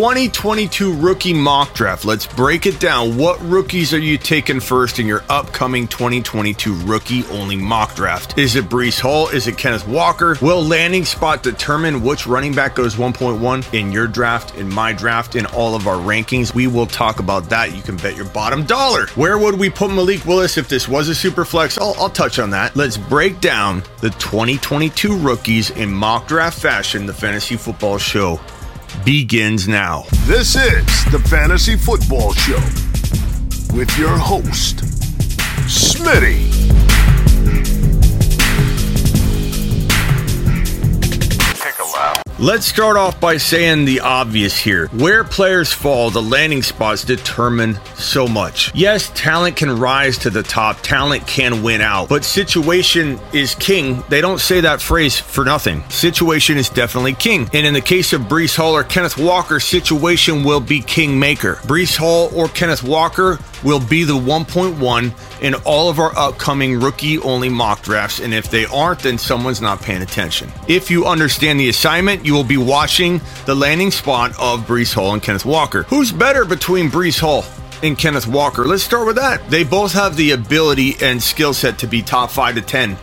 2022 rookie mock draft. Let's break it down. What rookies are you taking first in your upcoming 2022 rookie only mock draft? Is it Breece Hall? Is it Kenneth Walker? Will landing spot determine which running back goes 1.1 in your draft, in my draft, in all of our rankings? We will talk about that. You can bet your bottom dollar. Where would we put Malik Willis if this was a super flex? I'll, I'll touch on that. Let's break down the 2022 rookies in mock draft fashion, the fantasy football show begins now. This is the Fantasy Football Show with your host, Smitty. Let's start off by saying the obvious here. Where players fall, the landing spots determine so much. Yes, talent can rise to the top, talent can win out, but situation is king. They don't say that phrase for nothing. Situation is definitely king. And in the case of Breece Hall or Kenneth Walker, situation will be kingmaker. Breece Hall or Kenneth Walker will be the 1.1 in all of our upcoming rookie only mock drafts. And if they aren't, then someone's not paying attention. If you understand the assignment, you will be watching the landing spot of Breece Hall and Kenneth Walker. Who's better between Breece Hall and Kenneth Walker? Let's start with that. They both have the ability and skill set to be top five to 10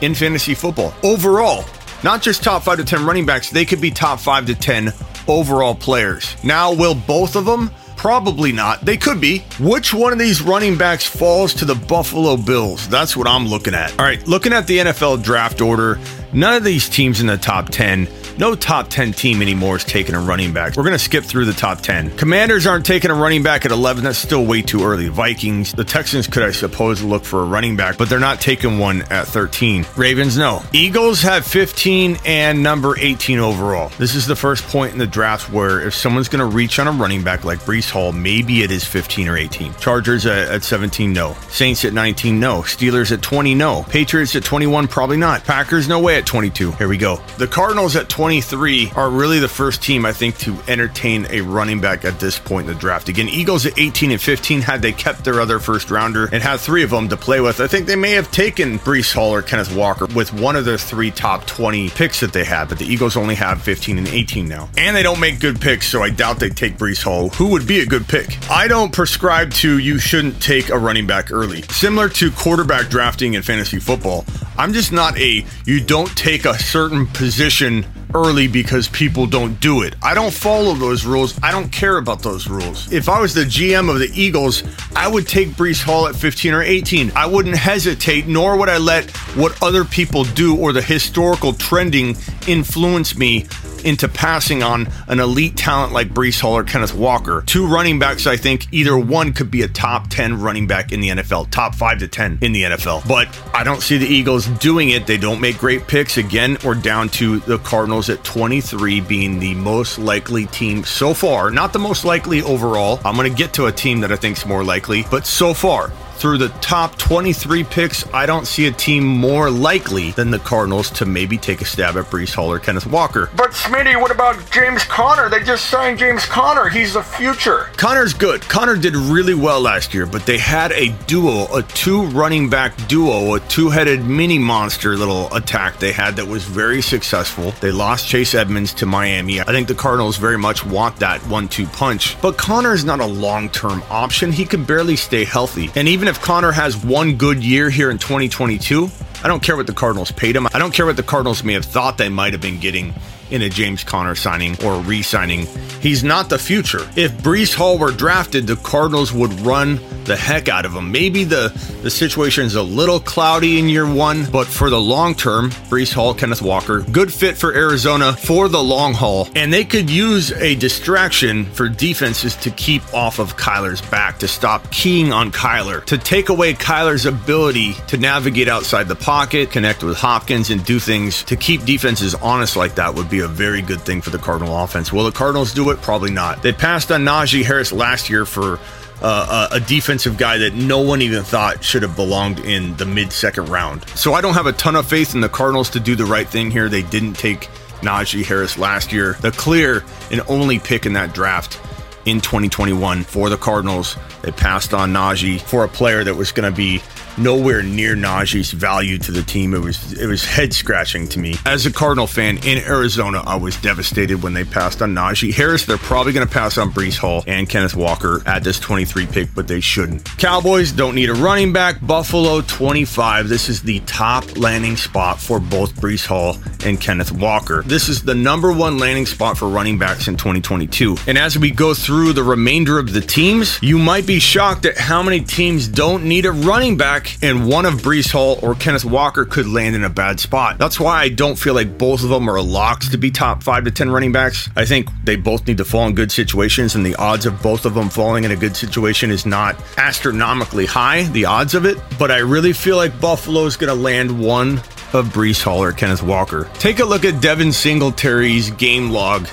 in fantasy football overall. Not just top five to 10 running backs, they could be top five to 10 overall players. Now, will both of them? Probably not. They could be. Which one of these running backs falls to the Buffalo Bills? That's what I'm looking at. All right, looking at the NFL draft order, none of these teams in the top 10 no top 10 team anymore is taking a running back. We're going to skip through the top 10. Commanders aren't taking a running back at 11. That's still way too early. Vikings, the Texans could, I suppose, look for a running back, but they're not taking one at 13. Ravens, no. Eagles have 15 and number 18 overall. This is the first point in the draft where if someone's going to reach on a running back like Breece Hall, maybe it is 15 or 18. Chargers at, at 17, no. Saints at 19, no. Steelers at 20, no. Patriots at 21, probably not. Packers, no way at 22. Here we go. The Cardinals at 20. 23 are really the first team, I think, to entertain a running back at this point in the draft. Again, Eagles at 18 and 15, had they kept their other first rounder and had three of them to play with, I think they may have taken Breece Hall or Kenneth Walker with one of their three top 20 picks that they had, but the Eagles only have 15 and 18 now. And they don't make good picks, so I doubt they take Breece Hall, who would be a good pick. I don't prescribe to you shouldn't take a running back early. Similar to quarterback drafting in fantasy football, I'm just not a you don't take a certain position early because people don't do it. I don't follow those rules. I don't care about those rules. If I was the GM of the Eagles, I would take Breece Hall at 15 or 18. I wouldn't hesitate, nor would I let what other people do or the historical trending influence me into passing on an elite talent like Breece Hall or Kenneth Walker. Two running backs, I think either one could be a top 10 running back in the NFL, top 5 to 10 in the NFL. But I don't see the Eagles doing it. They don't make great picks. Again, we're down to the Cardinals at 23 being the most likely team so far. Not the most likely overall. I'm going to get to a team that I think is more likely, but so far, through the top 23 picks, I don't see a team more likely than the Cardinals to maybe take a stab at Breece Hall or Kenneth Walker. But Smitty, what about James Conner? They just signed James Conner. He's the future. Conner's good. Conner did really well last year, but they had a duo, a two running back duo, a two headed mini monster little attack they had that was very successful. They lost Chase Edmonds to Miami. I think the Cardinals very much want that one two punch. But Conner's not a long term option. He can barely stay healthy. And even if Conner has one good year here in 2022, I don't care what the Cardinals paid him. I don't care what the Cardinals may have thought they might have been getting in a James Conner signing or re signing. He's not the future. If Breece Hall were drafted, the Cardinals would run the heck out of him. Maybe the, the situation is a little cloudy in year one, but for the long term, Breece Hall, Kenneth Walker, good fit for Arizona for the long haul. And they could use a distraction for defenses to keep off of Kyler's back, to stop keying on Kyler, to take away Kyler's ability to navigate outside the pocket, connect with Hopkins, and do things to keep defenses honest like that would be a very good thing for the Cardinal offense. Will the Cardinals do it? Probably not. They passed on Najee Harris last year for uh, a defensive guy that no one even thought should have belonged in the mid second round. So I don't have a ton of faith in the Cardinals to do the right thing here. They didn't take Najee Harris last year, the clear and only pick in that draft in 2021 for the Cardinals. They passed on Najee for a player that was going to be nowhere near Najee's value to the team. It was it was head scratching to me. As a Cardinal fan in Arizona, I was devastated when they passed on Najee Harris. They're probably going to pass on Breece Hall and Kenneth Walker at this 23 pick, but they shouldn't. Cowboys don't need a running back. Buffalo 25. This is the top landing spot for both Breece Hall and Kenneth Walker. This is the number one landing spot for running backs in 2022. And as we go through the remainder of the teams, you might be shocked at how many teams don't need a running back, and one of Breece Hall or Kenneth Walker could land in a bad spot. That's why I don't feel like both of them are locked to be top five to 10 running backs. I think they both need to fall in good situations, and the odds of both of them falling in a good situation is not astronomically high, the odds of it. But I really feel like Buffalo is going to land one of Breece Hall or Kenneth Walker. Take a look at Devin Singletary's game log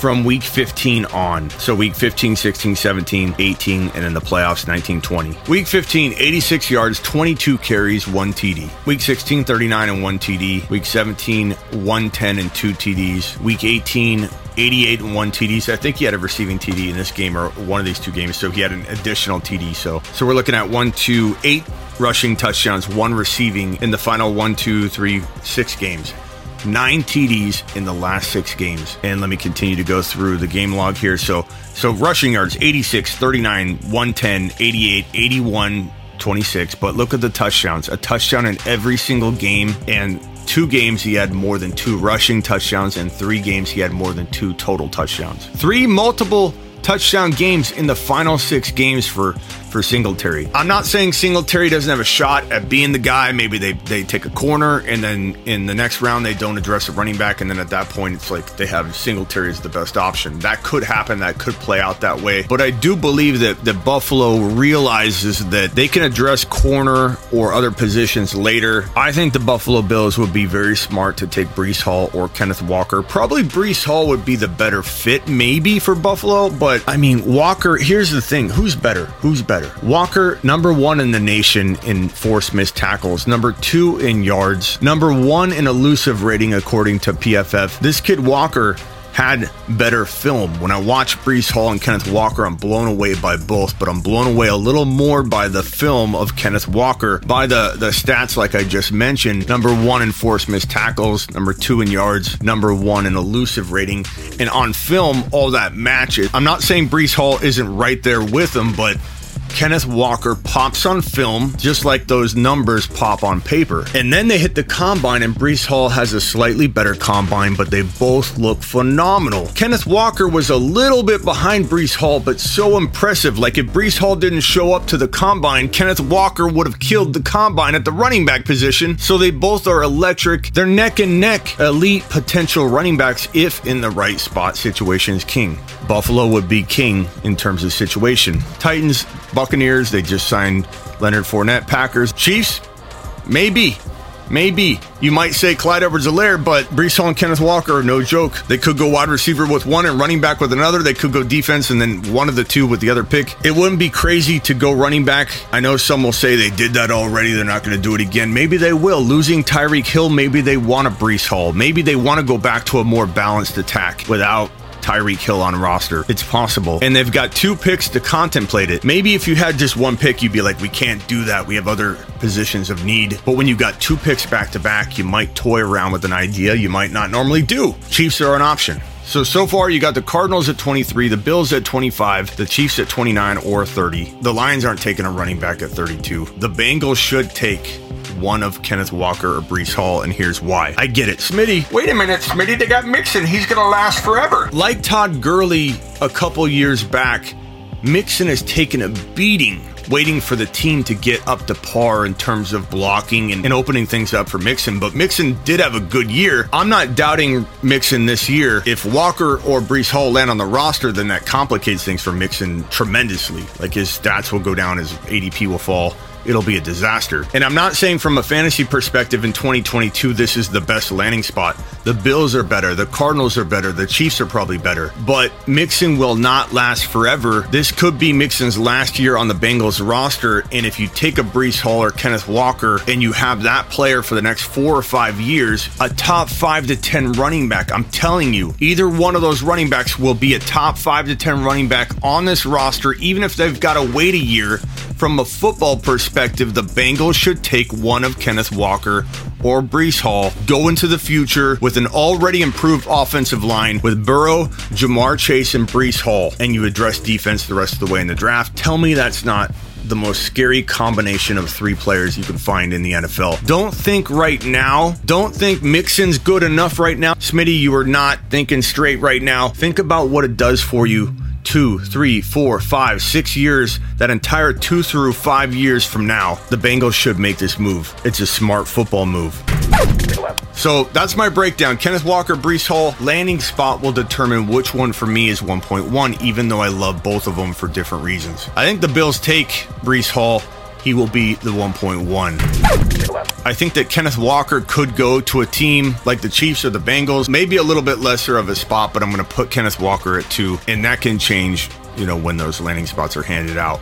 from week 15 on. So week 15, 16, 17, 18, and then the playoffs 19, 20. Week 15, 86 yards, 22 carries, 1 TD. Week 16, 39 and 1 TD. Week 17, 110 and 2 TDs. Week 18, 88 and 1 TDs. I think he had a receiving TD in this game or one of these two games, so he had an additional TD. So so we're looking at 1 2 8 rushing touchdowns, one receiving in the final one, two, three, six games nine TDs in the last six games. And let me continue to go through the game log here. So, so rushing yards 86, 39, 110, 88, 81, 26. But look at the touchdowns a touchdown in every single game. And two games he had more than two rushing touchdowns, and three games he had more than two total touchdowns. Three multiple touchdown games in the final six games for for Singletary. I'm not saying Singletary doesn't have a shot at being the guy. Maybe they, they take a corner and then in the next round they don't address a running back. And then at that point, it's like they have Singletary as the best option. That could happen. That could play out that way. But I do believe that, that Buffalo realizes that they can address corner or other positions later. I think the Buffalo Bills would be very smart to take Breece Hall or Kenneth Walker. Probably Breece Hall would be the better fit, maybe for Buffalo. But I mean, Walker, here's the thing who's better? Who's better? Better. Walker, number one in the nation in forced missed tackles, number two in yards, number one in elusive rating according to PFF. This kid Walker had better film. When I watch Breece Hall and Kenneth Walker, I'm blown away by both, but I'm blown away a little more by the film of Kenneth Walker, by the, the stats like I just mentioned. Number one in forced missed tackles, number two in yards, number one in elusive rating. And on film, all that matches. I'm not saying Breece Hall isn't right there with him, but Kenneth Walker pops on film just like those numbers pop on paper. And then they hit the combine, and Breece Hall has a slightly better combine, but they both look phenomenal. Kenneth Walker was a little bit behind Breece Hall, but so impressive. Like if Breece Hall didn't show up to the combine, Kenneth Walker would have killed the combine at the running back position. So they both are electric. They're neck and neck, elite potential running backs if in the right spot situations king. Buffalo would be king in terms of situation. Titans, Buccaneers, they just signed Leonard Fournette. Packers, Chiefs, maybe. Maybe. You might say Clyde Edwards Helaire, but Breece Hall and Kenneth Walker no joke. They could go wide receiver with one and running back with another. They could go defense and then one of the two with the other pick. It wouldn't be crazy to go running back. I know some will say they did that already. They're not going to do it again. Maybe they will. Losing Tyreek Hill, maybe they want a Breece Hall. Maybe they want to go back to a more balanced attack without Tyreek Hill on roster. It's possible. And they've got two picks to contemplate it. Maybe if you had just one pick, you'd be like, we can't do that. We have other positions of need. But when you got two picks back to back, you might toy around with an idea you might not normally do. Chiefs are an option. So, so far you got the Cardinals at 23, the Bills at 25, the Chiefs at 29 or 30. The Lions aren't taking a running back at 32. The Bengals should take one of Kenneth Walker or Breece Hall, and here's why. I get it. Smitty. Wait a minute, Smitty. They got Mixon. He's going to last forever. Like Todd Gurley a couple years back, Mixon has taken a beating waiting for the team to get up to par in terms of blocking and, and, opening things up for Mixon. But Mixon did have a good year. I'm not doubting Mixon this year. If Walker or Breece Hall land on the roster, then that complicates things for Mixon tremendously. Like his stats will go down, his ADP will fall it'll be a disaster. And I'm not saying from a fantasy perspective in 2022 this is the best landing spot. The Bills are better, the Cardinals are better, the Chiefs are probably better. But Mixon will not last forever. This could be Mixon's last year on the Bengals roster. And if you take a Breece Hall or Kenneth Walker and you have that player for the next four or five years, a top five to 10 running back, I'm telling you, either one of those running backs will be a top five to 10 running back on this roster, even if they've got to wait a year from a football perspective, the Bengals should take one of Kenneth Walker or Breece Hall, go into the future with an already improved offensive line with Burrow, Ja'Marr Chase, and Breece Hall, and you address defense the rest of the way in the draft. Tell me that's not the most scary combination of three players you can find in the NFL. Don't think right now. Don't think Mixon's good enough right now. Smitty, you are not thinking straight right now. Think about what it does for you two, three, four, five, six years, that entire two through five years from now, the Bengals should make this move. It's a smart football move. So that's my breakdown. Kenneth Walker, Breece Hall, landing spot will determine which one for me is 1.1, even though I love both of them for different reasons. I think the Bills take Breece Hall. He will be the 1.1. I think that Kenneth Walker could go to a team like the Chiefs or the Bengals, maybe a little bit lesser of a spot, but I'm going to put Kenneth Walker at two, and that can change you know, when those landing spots are handed out.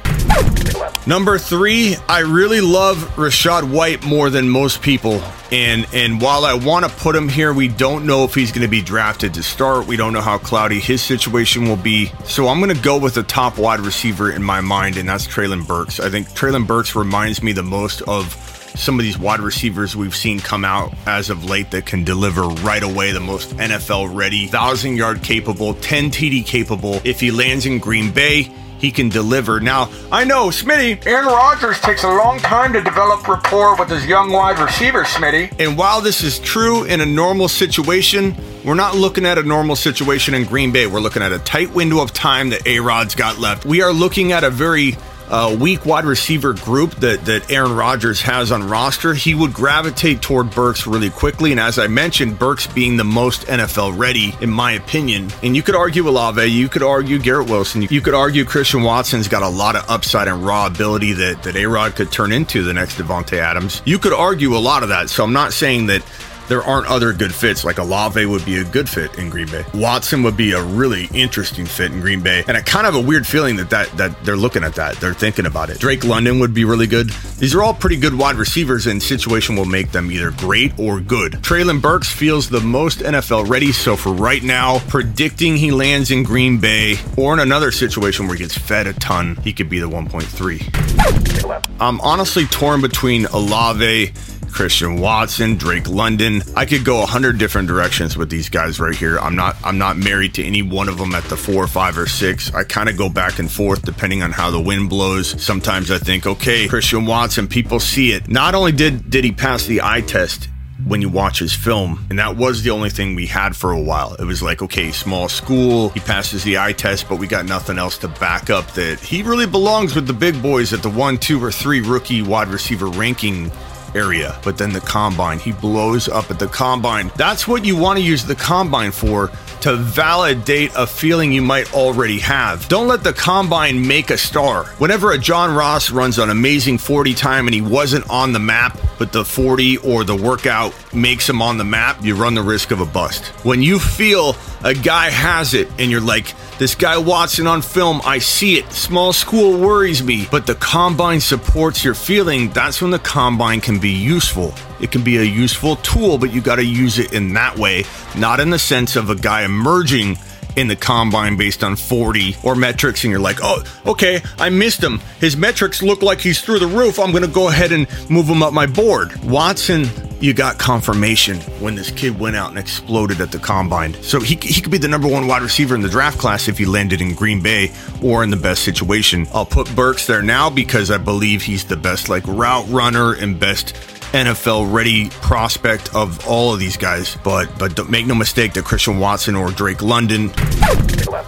Number three, I really love Rachaad White more than most people. And and while I want to put him here, we don't know if he's going to be drafted to start. We don't know how cloudy his situation will be. So I'm going to go with the top wide receiver in my mind, and that's Treylon Burks. I think Treylon Burks reminds me the most of some of these wide receivers we've seen come out as of late that can deliver right away the most NFL ready, 1,000 yard capable, 10 TD capable. If he lands in Green Bay, he can deliver. Now, I know, Smitty. Aaron Rodgers takes a long time to develop rapport with his young wide receiver, Smitty. And while this is true in a normal situation, we're not looking at a normal situation in Green Bay. We're looking at a tight window of time that A Rod's got left. We are looking at a very uh, weak wide receiver group that, that Aaron Rodgers has on roster, he would gravitate toward Burks really quickly. And as I mentioned, Burks being the most NFL ready, in my opinion. And you could argue Olave, you could argue Garrett Wilson, you could argue Christian Watson's got a lot of upside and raw ability that, that A Rod could turn into the next Davante Adams. You could argue a lot of that. So I'm not saying that there aren't other good fits. Like Olave would be a good fit in Green Bay. Watson would be a really interesting fit in Green Bay. And I kind of have a weird feeling that, that that they're looking at that. They're thinking about it. Drake London would be really good. These are all pretty good wide receivers, and situation will make them either great or good. Treylon Burks feels the most NFL ready. So for right now, predicting he lands in Green Bay or in another situation where he gets fed a ton, he could be the 1.3. I'm honestly torn between Olave Christian Watson, Drake London. I could go a hundred different directions with these guys right here. I'm not I'm not married to any one of them at the four, five, or six. I kind of go back and forth depending on how the wind blows. Sometimes I think, okay, Christian Watson, people see it. Not only did did he pass the eye test, when you watch his film. And that was the only thing we had for a while. It was like, okay, small school, he passes the eye test, but we got nothing else to back up that he really belongs with the big boys at the one, two, or three rookie wide receiver ranking area. But then the combine, he blows up at the combine. That's what you want to use the combine for to validate a feeling you might already have. Don't let the combine make a star. Whenever a John Ross runs an amazing 40 time and he wasn't on the map, but the 40 or the workout makes him on the map, you run the risk of a bust. When you feel a guy has it and you're like, this guy Watson on film, I see it. Small school worries me, but the combine supports your feeling. That's when the combine can be useful. It can be a useful tool, but you got to use it in that way, not in the sense of a guy emerging in the combine based on 40 or metrics and you're like, oh, okay, I missed him. His metrics look like he's through the roof. I'm going to go ahead and move him up my board. Watson, you got confirmation when this kid went out and exploded at the combine. So he, he could be the number one wide receiver in the draft class if he landed in Green Bay or in the best situation. I'll put Burks there now because I believe he's the best like route runner and best NFL ready prospect of all of these guys. But but make no mistake that Christian Watson or Drake London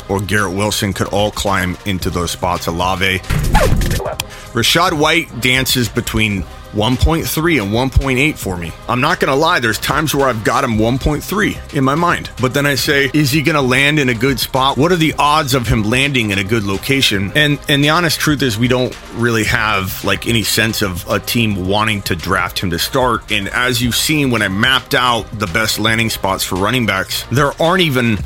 or Garrett Wilson could all climb into those spots. Olave. Rachaad White dances between 1.3 and 1.8 for me. I'm not going to lie, there's times where I've got him 1.3 in my mind. But then I say, is he going to land in a good spot? What are the odds of him landing in a good location? And and the honest truth is we don't really have like any sense of a team wanting to draft him to start. And as you've seen when I mapped out the best landing spots for running backs, there aren't even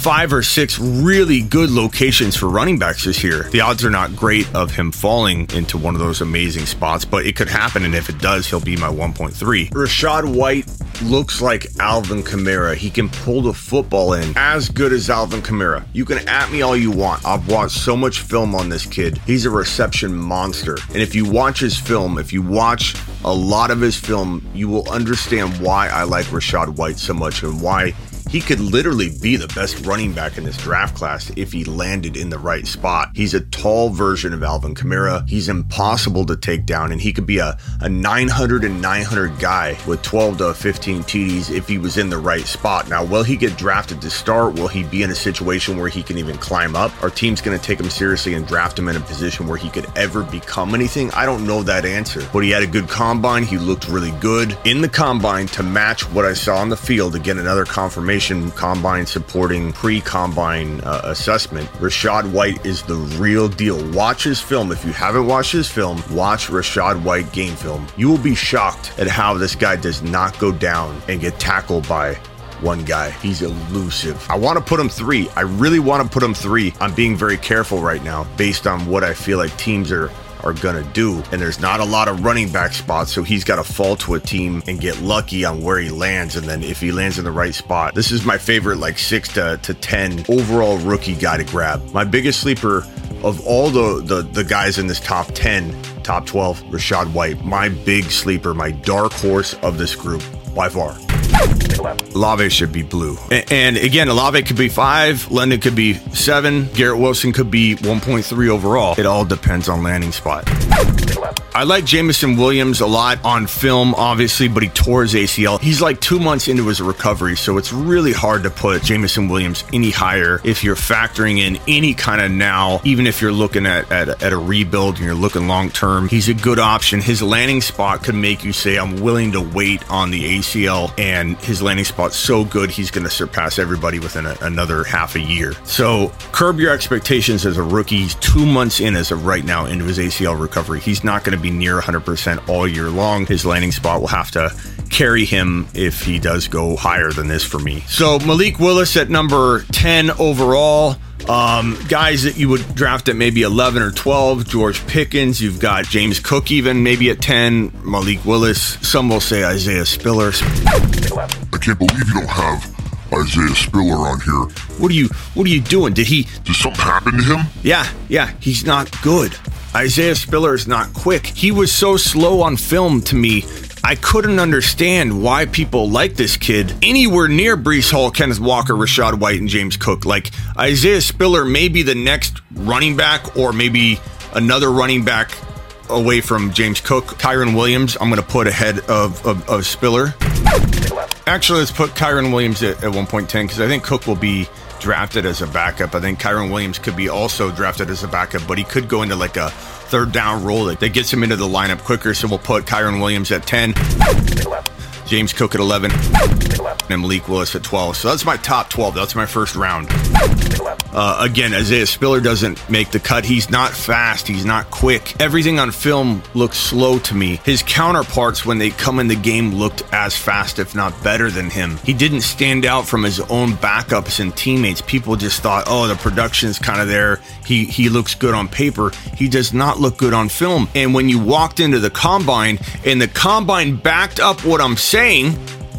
five or six really good locations for running backs this year. The odds are not great of him falling into one of those amazing spots, but it could happen. And if it does, he'll be my 1.3. Rachaad White looks like Alvin Kamara. He can pull the football in as good as Alvin Kamara. You can at me all you want. I've watched so much film on this kid. He's a reception monster. And if you watch his film, if you watch a lot of his film, you will understand why I like Rachaad White so much and why he could literally be the best running back in this draft class if he landed in the right spot. He's a tall version of Alvin Kamara. He's impossible to take down, and he could be a, a 900 and 900 guy with 12 to 15 TDs if he was in the right spot. Now, will he get drafted to start? Will he be in a situation where he can even climb up? Our team's going to take him seriously and draft him in a position where he could ever become anything? I don't know that answer, but he had a good combine. He looked really good in the combine to match what I saw on the field. Again, another confirmation combine supporting pre combine uh, assessment. Rachaad White is the real deal. Watch his film. If you haven't watched his film, watch Rachaad White game film. You will be shocked at how this guy does not go down and get tackled by one guy. He's elusive. I want to put him three. I really want to put him three. I'm being very careful right now based on what I feel like teams are are going to do. And there's not a lot of running back spots, so he's got to fall to a team and get lucky on where he lands. And then if he lands in the right spot, this is my favorite, like six to, to 10 overall rookie guy to grab. My biggest sleeper of all the, the, the guys in this top 10, top 12, Rachaad White, my big sleeper, my dark horse of this group by far. Olave should be blue. And, again, Olave could be five, London could be seven, Garrett Wilson could be 1.3 overall. It all depends on landing spot. I like Jameson Williams a lot on film, obviously, but he tore his ACL. He's like two months into his recovery, so it's really hard to put Jameson Williams any higher if you're factoring in any kind of now, even if you're looking at, at, at a rebuild and you're looking long term. He's a good option. His landing spot could make you say, I'm willing to wait on the ACL, and his landing spot's so good, he's going to surpass everybody within a, another half a year. So curb your expectations as a rookie. He's two months in as of right now into his ACL recovery. He's not going to be near 100% all year long. His landing spot will have to carry him if he does go higher than this for me. So Malik Willis at number 10 overall. Um, guys that you would draft at maybe 11 or 12, George Pickens. You've got James Cook, even maybe at 10, Malik Willis. Some will say Isaiah Spiller. I can't believe you don't have Isaiah Spiller on here. What are you What are you doing? Did he? Did something happen to him? Yeah, yeah. He's not good. Isaiah Spiller is not quick. He was so slow on film to me. I couldn't understand why people like this kid anywhere near Breece Hall, Kenneth Walker, Rachaad White, and James Cook. Like Isaiah Spiller may be the next running back, or maybe another running back away from James Cook. Kyren Williams, I'm going to put ahead of, of, of Spiller. Actually, let's put Kyren Williams at, at 1.10 because I think Cook will be drafted as a backup. I think Kyren Williams could be also drafted as a backup, but he could go into like a third down role that, that gets him into the lineup quicker. So we'll put Kyren Williams at 10. James Cook at 11, and Malik Willis at 12. So that's my top 12. That's my first round. Uh, again, Isaiah Spiller doesn't make the cut. He's not fast. He's not quick. Everything on film looks slow to me. His counterparts, when they come in the game, looked as fast, if not better than him. He didn't stand out from his own backups and teammates. People just thought, oh, the production's kind of there. He he looks good on paper. He does not look good on film. And when you walked into the combine and the combine backed up what I'm saying,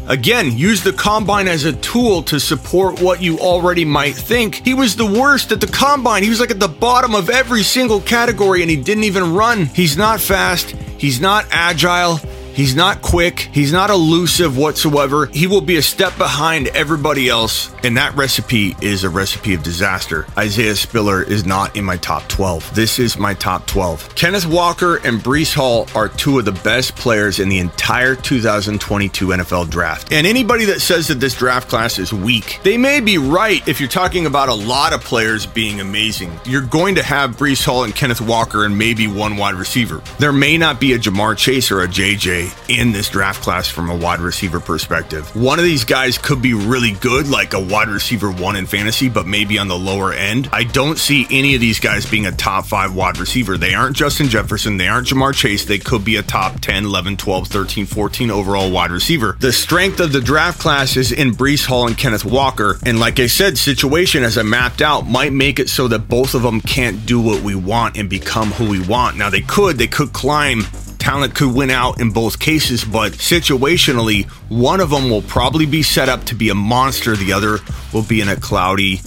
Again, use the combine as a tool to support what you already might think. He was the worst at the combine. He was like at the bottom of every single category and he didn't even run. He's not fast. He's not agile. He's not quick. He's not elusive whatsoever. He will be a step behind everybody else. And that recipe is a recipe of disaster. Isaiah Spiller is not in my top 12. This is my top 12. Kenneth Walker and Breece Hall are two of the best players in the entire 2022 NFL draft. And anybody that says that this draft class is weak, they may be right if you're talking about a lot of players being amazing. You're going to have Breece Hall and Kenneth Walker and maybe one wide receiver. There may not be a Ja'Marr Chase or a JJ in this draft class from a wide receiver perspective. One of these guys could be really good, like a wide receiver one in fantasy, but maybe on the lower end. I don't see any of these guys being a top five wide receiver. They aren't Justin Jefferson, they aren't Ja'Marr Chase. They could be a top 10, 11, 12, 13, 14 overall wide receiver. The strength of the draft class is in Breece Hall and Kenneth Walker. And like I said, situation as I mapped out might make it so that both of them can't do what we want and become who we want. Now they could, they could climb talent could win out in both cases, but situationally, one of them will probably be set up to be a monster, the other will be in a cloudy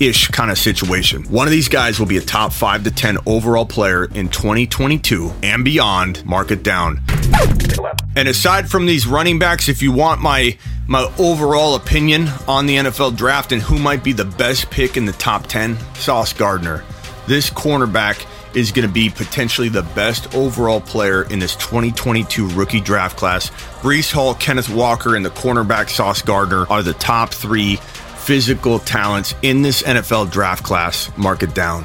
ish kind of situation. One of these guys will be a top 5 to 10 overall player in 2022 and beyond. Mark it down. And aside from these running backs, if you want my my overall opinion on the NFL draft and who might be the best pick in the top 10, Sauce Gardner. This cornerback is going to be potentially the best overall player in this 2022 rookie draft class. Breece Hall, Kenneth Walker, and the cornerback Sauce Gardner are the top three physical talents in this NFL draft class. Mark it down.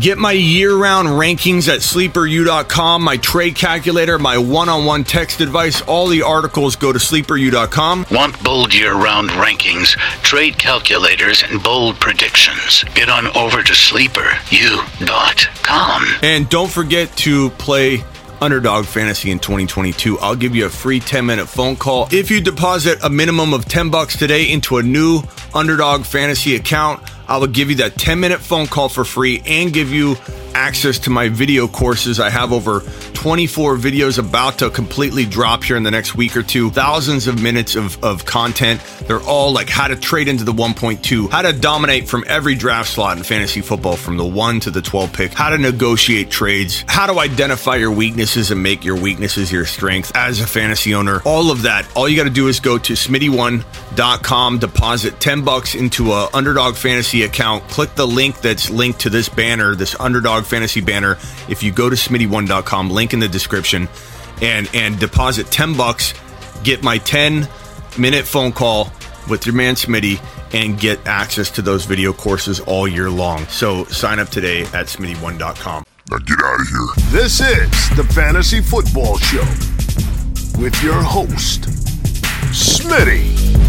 Get my year round rankings at sleeperu.com, my trade calculator, my one on one text advice. All the articles go to sleeperu.com. Want bold year round rankings, trade calculators, and bold predictions? Get on over to sleeperu.com. And don't forget to play Underdog Fantasy in 2022. I'll give you a free 10 minute phone call if you deposit a minimum of 10 bucks today into a new Underdog Fantasy account. I will give you that 10 minute phone call for free and give you access to my video courses. I have over 24 videos about to completely drop here in the next week or two. Thousands of minutes of, of content. They're all like how to trade into the 1.2, how to dominate from every draft slot in fantasy football from the 1 to the 12 pick, how to negotiate trades, how to identify your weaknesses and make your weaknesses your strength as a fantasy owner. All of that. All you got to do is go to smitty1.com, deposit 10 bucks into a underdog fantasy account, click the link that's linked to this banner, this underdog fantasy banner. If you go to smitty1.com, link in the description, and and deposit 10 bucks, get my 10 minute phone call with your man Smitty and get access to those video courses all year long. So sign up today at smitty1.com. Now get out of here. This is the Fantasy Football Show with your host, Smitty.